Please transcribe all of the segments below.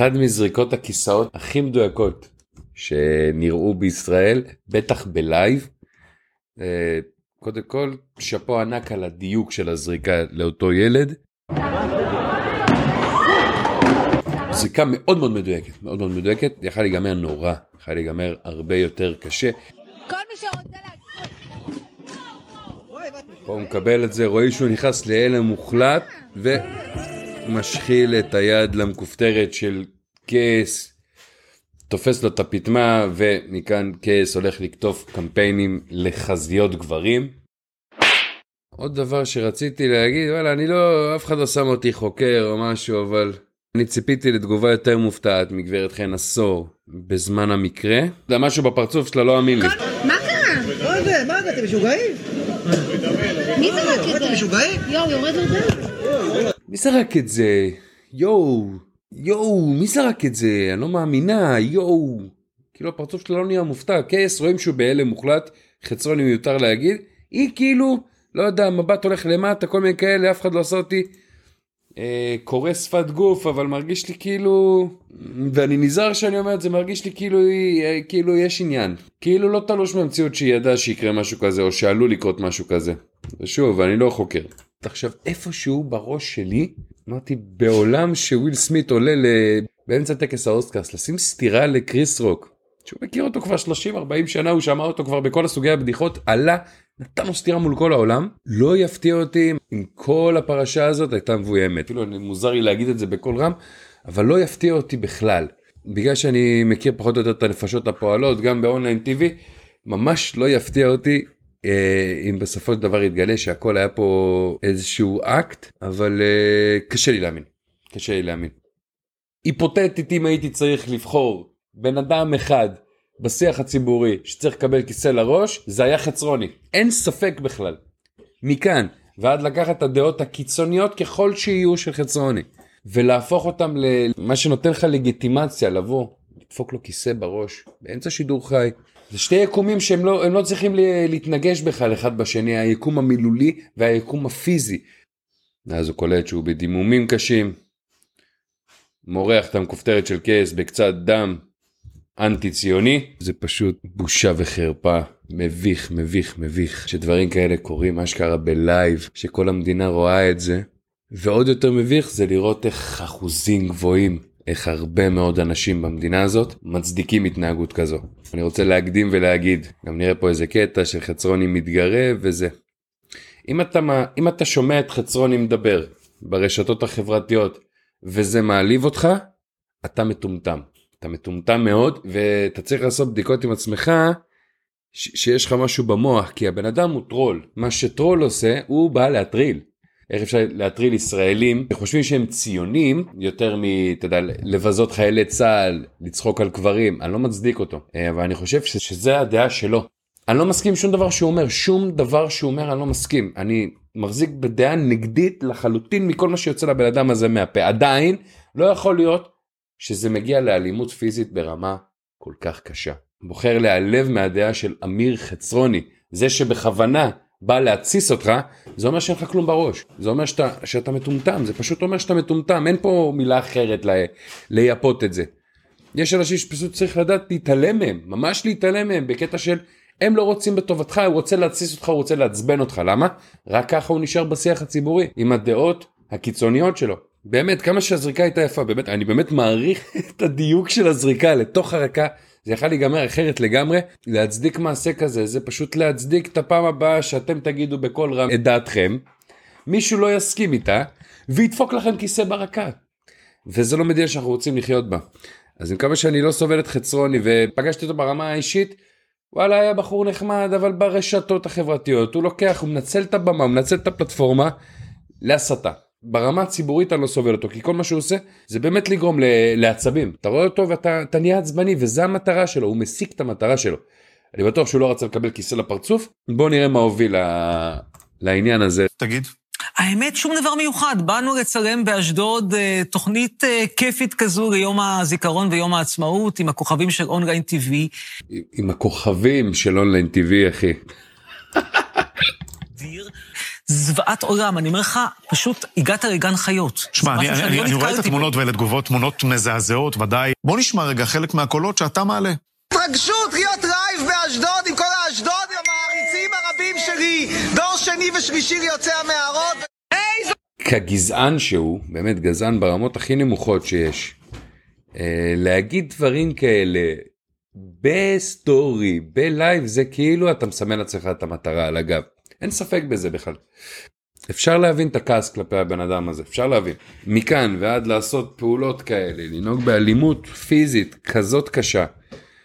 אחד מזריקות הכיסאות הכי מדויקות שנראו בישראל, בטח בלייב. אה, קודם כל, שאפו ענק על הדיוק של הזריקה לאותו ילד. זריקה מאוד מאוד מדויקת, מאוד מאוד מדויקת, יכל להיגמר נורא, יכל להיגמר הרבה יותר קשה. כל מי שרוצה פה הוא מקבל את זה, רואה שהוא נכנס להלם מוחלט ומשחיל את היד למכופתרת של כס, תופס לו את הפטמה ומכאן כס הולך לקטוף קמפיינים לחזיות גברים. עוד דבר שרציתי להגיד, וואלה, אני לא, אף אחד לא שם אותי חוקר או משהו, אבל אני ציפיתי לתגובה יותר מופתעת מגברת חן עשור בזמן המקרה. זה משהו בפרצוף שלה לא אמין לי. מה קרה? מה זה? מה זה? אתם משוגעים? מי זרק את אתם זה? משוגעים? יואו, יורד? מי זרק את זה? יואו, יואו, מי זרק את זה? אני לא מאמינה, יואו. כאילו הפרצוף שלה לא נהיה מופתע, כס, רואים שהוא בהלם מוחלט, חצרוני מיותר להגיד. היא כאילו, לא יודע, מבט הולך למטה, כל מיני כאלה, אף אחד לא עשה אותי. אה, קורא שפת גוף, אבל מרגיש לי כאילו, ואני נזהר שאני אומר את זה, מרגיש לי כאילו, אה, כאילו יש עניין. כאילו לא תלוש מהמציאות שהיא ידעה שיקרה משהו כזה, או שעלול לקרות משהו כזה. ושוב, אני לא חוקר. עכשיו, איפשהו בראש שלי, אמרתי, בעולם שוויל סמית עולה. באמצע טקס האוסקרס, לשים סטירה לקריס רוק, שהוא מכיר אותו כבר 30-40 שנה, הוא שמע אותו כבר בכל הסוגי הבדיחות, עלה, נתן לו סטירה מול כל העולם, לא יפתיע אותי אם כל הפרשה הזאת הייתה מבוימת. אפילו מוזר לי להגיד את זה בקול רם, אבל לא יפתיע אותי בכלל. בגלל שאני מכיר פחות או יותר את הנפשות הפועלות, גם באונליין TV, ממש לא יפתיע אותי אם בסופו של דבר יתגלה שהכל היה פה איזשהו אקט, אבל אה, קשה לי להאמין. קשה לי להאמין. היפותטית אם הייתי צריך לבחור בן אדם אחד בשיח הציבורי שצריך לקבל כיסא לראש, זה היה חצרוני. אין ספק בכלל. מכאן ועד לקחת את הדעות הקיצוניות ככל שיהיו של חצרוני ולהפוך אותם למה שנותן לך לגיטימציה לבוא, לדפוק לו כיסא בראש באמצע שידור חי. זה שתי יקומים שהם לא, לא צריכים לה- להתנגש בכלל אחד בשני, היקום המילולי והיקום הפיזי. ואז הוא קולט שהוא בדימומים קשים, מורח את המכופתרת של כס בקצת דם אנטי ציוני זה פשוט בושה וחרפה מביך מביך מביך שדברים כאלה קורים אשכרה בלייב שכל המדינה רואה את זה ועוד יותר מביך זה לראות איך אחוזים גבוהים איך הרבה מאוד אנשים במדינה הזאת מצדיקים התנהגות כזו. אני רוצה להקדים ולהגיד גם נראה פה איזה קטע של חצרוני מתגרה וזה. אם אתה, אם אתה שומע את חצרוני מדבר ברשתות החברתיות וזה מעליב אותך, אתה מטומטם. אתה מטומטם מאוד ואתה צריך לעשות בדיקות עם עצמך שיש לך משהו במוח כי הבן אדם הוא טרול. מה שטרול עושה הוא בא להטריל. איך אפשר להטריל ישראלים שחושבים שהם ציונים יותר מ... אתה יודע, לבזות חיילי צה"ל, לצחוק על קברים, אני לא מצדיק אותו. אה, אבל אני חושב ש- שזה הדעה שלו. אני לא מסכים שום דבר שהוא אומר, שום דבר שהוא אומר אני לא מסכים. אני מחזיק בדעה נגדית לחלוטין מכל מה שיוצא לבן אדם הזה מהפה. עדיין לא יכול להיות שזה מגיע לאלימות פיזית ברמה כל כך קשה. בוחר להיעלב מהדעה של אמיר חצרוני, זה שבכוונה בא להתסיס אותך, זה אומר שאין לך כלום בראש. זה אומר שאתה, שאתה מטומטם, זה פשוט אומר שאתה מטומטם, אין פה מילה אחרת ל- לייפות את זה. יש אנשים שפשוט צריך לדעת להתעלם מהם, ממש להתעלם מהם, בקטע של הם לא רוצים בטובתך, הוא רוצה להתסיס אותך, הוא רוצה לעצבן אותך, למה? רק ככה הוא נשאר בשיח הציבורי, עם הדעות הקיצוניות שלו. באמת, כמה שהזריקה הייתה יפה, באמת, אני באמת מעריך את הדיוק של הזריקה לתוך הרקה. זה יכול להיגמר אחרת לגמרי, להצדיק מעשה כזה, זה פשוט להצדיק את הפעם הבאה שאתם תגידו בקול רם את דעתכם, מישהו לא יסכים איתה, וידפוק לכם כיסא ברקה. וזה לא מדינה שאנחנו רוצים לחיות בה. אז עם כמה שאני לא סובל את חצרוני ופגשתי אותו ברמה האישית, וואלה היה בחור נחמד אבל ברשתות החברתיות הוא לוקח הוא מנצל את הבמה הוא מנצל את הפלטפורמה להסתה. ברמה הציבורית אני לא סובל אותו כי כל מה שהוא עושה זה באמת לגרום ל- לעצבים אתה רואה אותו ואתה אתה נהיה עצבני וזה המטרה שלו הוא משיג את המטרה שלו. אני בטוח שהוא לא רצה לקבל כיסא לפרצוף בוא נראה מה הוביל ל- לעניין הזה. תגיד. האמת, שום דבר מיוחד. באנו לצלם באשדוד אה, תוכנית אה, כיפית כזו ליום הזיכרון ויום העצמאות עם הכוכבים של אונליין TV. עם הכוכבים של אונליין TV אחי. זוועת עולם. אני אומר לך, פשוט הגעת לגן חיות. שמע, אני, שאני אני, לא אני רואה את. התמונות ואלה תגובות, תמונות מזעזעות, ודאי. בוא נשמע רגע חלק מהקולות שאתה מעלה. התרגשות להיות לייב באשדוד עם כל האשדוד המעריצים הרבים שלי דור שני ושלישי ליוצאי המערות כגזען שהוא, באמת גזען ברמות הכי נמוכות שיש, אה, להגיד דברים כאלה בסטורי, בלייב, זה כאילו אתה מסמן לעצמך את המטרה על הגב. אין ספק בזה בכלל. אפשר להבין את הכעס כלפי הבן אדם הזה, אפשר להבין. מכאן ועד לעשות פעולות כאלה, לנהוג באלימות פיזית כזאת קשה,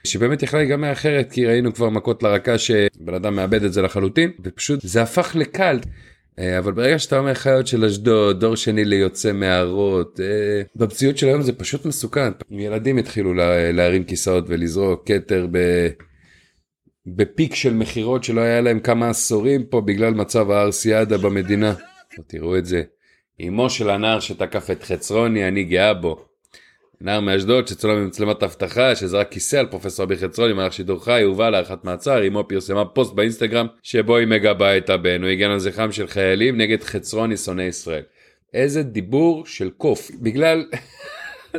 שבאמת יכלה להיגמר אחרת, כי ראינו כבר מכות לרקה שבן אדם מאבד את זה לחלוטין, ופשוט זה הפך לקלט. אה, אבל ברגע שאתה אומר חיות של אשדוד, דור שני ליוצא מערות, אה, במציאות של היום זה פשוט מסוכן. ילדים התחילו לה- להרים כיסאות ולזרוק כתר ב... בפיק של מכירות שלא היה להם כמה עשורים פה בגלל מצב הארסיאדה במדינה. תראו את זה. אמו של הנער שתקף את חצרוני, אני גאה בו. נער מאשדוד שצולם במצלמת אבטחה שזרק כיסא על פרופסור אבי חצרוני במהלך שידור חי הובא להארכת מעצר אמו פרסמה פוסט באינסטגרם שבו היא מגבה את הבן הוא הגן על זכרם של חיילים נגד חצרוני שונא ישראל. איזה דיבור של קוף בגלל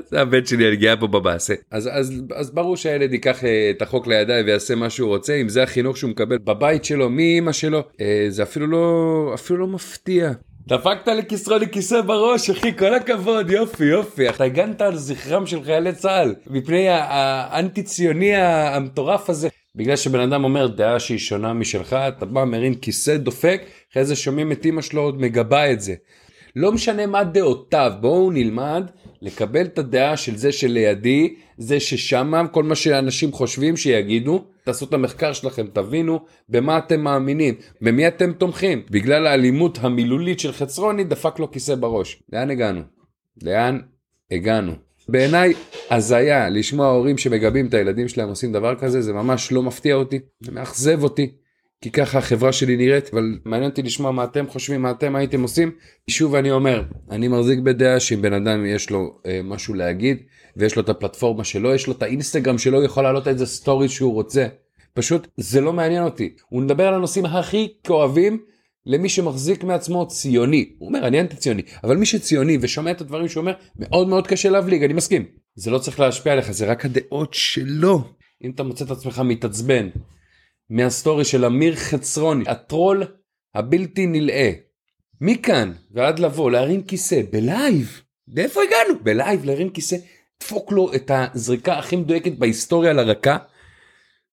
זה הבן שלי אני גאה פה במעשה אז אז אז ברור שהילד ייקח אה, את החוק לידיים ויעשה מה שהוא רוצה אם זה החינוך שהוא מקבל בבית שלו מאמא שלו אה, זה אפילו לא אפילו לא מפתיע. דפקת לכיסרוני כיסא בראש אחי כל הכבוד יופי יופי אתה הגנת על זכרם של חיילי צה"ל מפני ה- האנטי ציוני המטורף הזה בגלל שבן אדם אומר דעה שהיא שונה משלך אתה בא מרים כיסא דופק אחרי זה שומעים את אמא שלו עוד מגבה את זה. לא משנה מה דעותיו, בואו נלמד לקבל את הדעה של זה שלידי, זה ששמה, כל מה שאנשים חושבים שיגידו, תעשו את המחקר שלכם, תבינו במה אתם מאמינים, במי אתם תומכים. בגלל האלימות המילולית של חצרוני דפק לו כיסא בראש. לאן הגענו? לאן הגענו? בעיניי הזיה לשמוע הורים שמגבים את הילדים שלהם עושים דבר כזה, זה ממש לא מפתיע אותי, זה מאכזב אותי. כי ככה החברה שלי נראית, אבל מעניין אותי לשמוע מה אתם חושבים, מה אתם הייתם עושים. שוב אני אומר, אני מחזיק בדעה שאם בן אדם יש לו אה, משהו להגיד, ויש לו את הפלטפורמה שלו, יש לו את האינסטגרם שלו, יכול להעלות איזה סטורי שהוא רוצה. פשוט זה לא מעניין אותי. הוא מדבר על הנושאים הכי כואבים למי שמחזיק מעצמו ציוני. הוא אומר, אני אנטי ציוני, אבל מי שציוני ושומע את הדברים שהוא אומר, מאוד מאוד קשה להבליג, אני מסכים. זה לא צריך להשפיע עליך, זה רק הדעות שלו. אם אתה מוצא את עצמך מתעצבן מהסטורי של אמיר חצרוני, הטרול הבלתי נלאה. מכאן ועד לבוא, להרים כיסא, בלייב. לאיפה הגענו? בלייב, להרים כיסא, דפוק לו את הזריקה הכי מדויקת בהיסטוריה לרקה,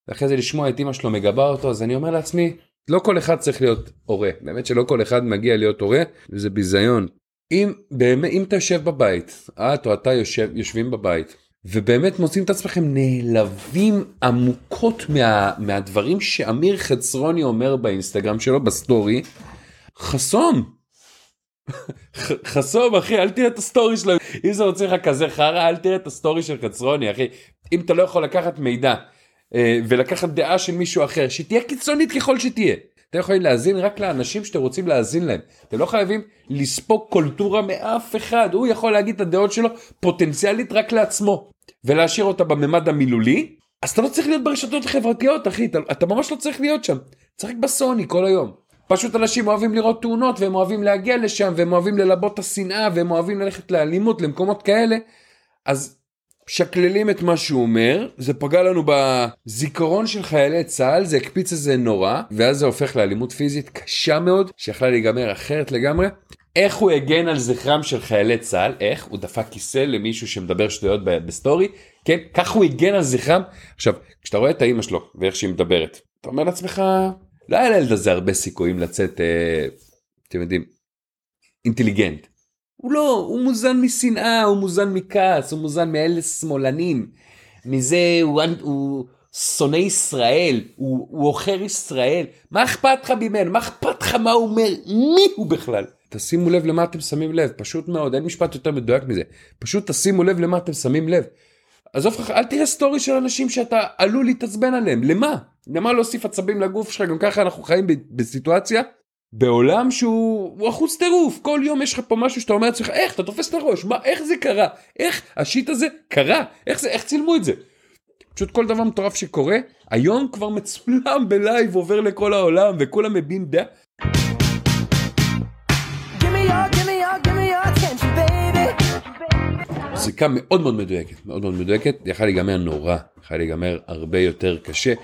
ואחרי זה לשמוע את אמא שלו מגבה אותו, אז אני אומר לעצמי, לא כל אחד צריך להיות הורה. באמת שלא כל אחד מגיע להיות הורה, וזה ביזיון. אם באמת, אם אתה יושב בבית, את או אתה יושב, יושבים בבית, ובאמת מוצאים את עצמכם נעלבים עמוקות מה, מהדברים שאמיר חצרוני אומר באינסטגרם שלו, בסטורי, חסום. חסום אחי אל תראה את הסטורי שלו אם זה עושה לך כזה חרא אל תראה את הסטורי של חצרוני אחי אם אתה לא יכול לקחת מידע אה, ולקחת דעה של מישהו אחר שתהיה קיצונית ככל שתהיה. אתם יכולים להאזין רק לאנשים שאתם רוצים להאזין להם. אתם לא חייבים לספוג קולטורה מאף אחד. הוא יכול להגיד את הדעות שלו פוטנציאלית רק לעצמו. ולהשאיר אותה בממד המילולי. אז אתה לא צריך להיות ברשתות החברתיות אחי. אתה, אתה ממש לא צריך להיות שם. צריך בסוני כל היום. פשוט אנשים אוהבים לראות תאונות והם אוהבים להגיע לשם והם אוהבים ללבות את השנאה והם אוהבים ללכת לאלימות למקומות כאלה. אז משקללים את מה שהוא אומר, זה פגע לנו בזיכרון של חיילי צה"ל, זה הקפיץ איזה נורא, ואז זה הופך לאלימות פיזית קשה מאוד, שיכלה להיגמר אחרת לגמרי. איך הוא הגן על זכרם של חיילי צה"ל? איך? הוא דפק כיסא למישהו שמדבר שטויות בסטורי, כן? כך הוא הגן על זכרם. עכשיו, כשאתה רואה את האימא שלו ואיך שהיא מדברת, אתה אומר לעצמך, לא היה לילד הזה הרבה סיכויים לצאת, אה, אתם יודעים, אינטליגנט. הוא לא, הוא מוזן משנאה, הוא מוזן מכעס, הוא מוזן מאלה שמאלנים. מזה הוא, הוא שונא ישראל, הוא, הוא עוכר ישראל. מה אכפת לך ממנו? מה אכפת לך מה הוא אומר? מי הוא בכלל? תשימו לב למה אתם שמים לב, פשוט מאוד, אין משפט יותר מדויק מזה. פשוט תשימו לב למה אתם שמים לב. עזוב לך, אל תראה סטורי של אנשים שאתה עלול להתעצבן עליהם, למה? למה להוסיף עצבים לגוף שלך? גם ככה אנחנו חיים בסיטואציה בעולם שהוא אחוז טירוף, כל יום יש לך פה משהו שאתה אומר לעצמך, איך, אתה תופס את הראש, מה, איך זה קרה, איך ה shit הזה קרה, איך זה, איך צילמו את זה. פשוט כל דבר מטורף שקורה, היום כבר מצולם בלייב עובר לכל העולם וכולם מביעים דעה. זיקה מאוד מאוד מדויקת, מאוד מאוד מדויקת, יכל להיגמר נורא, יכל להיגמר הרבה יותר קשה,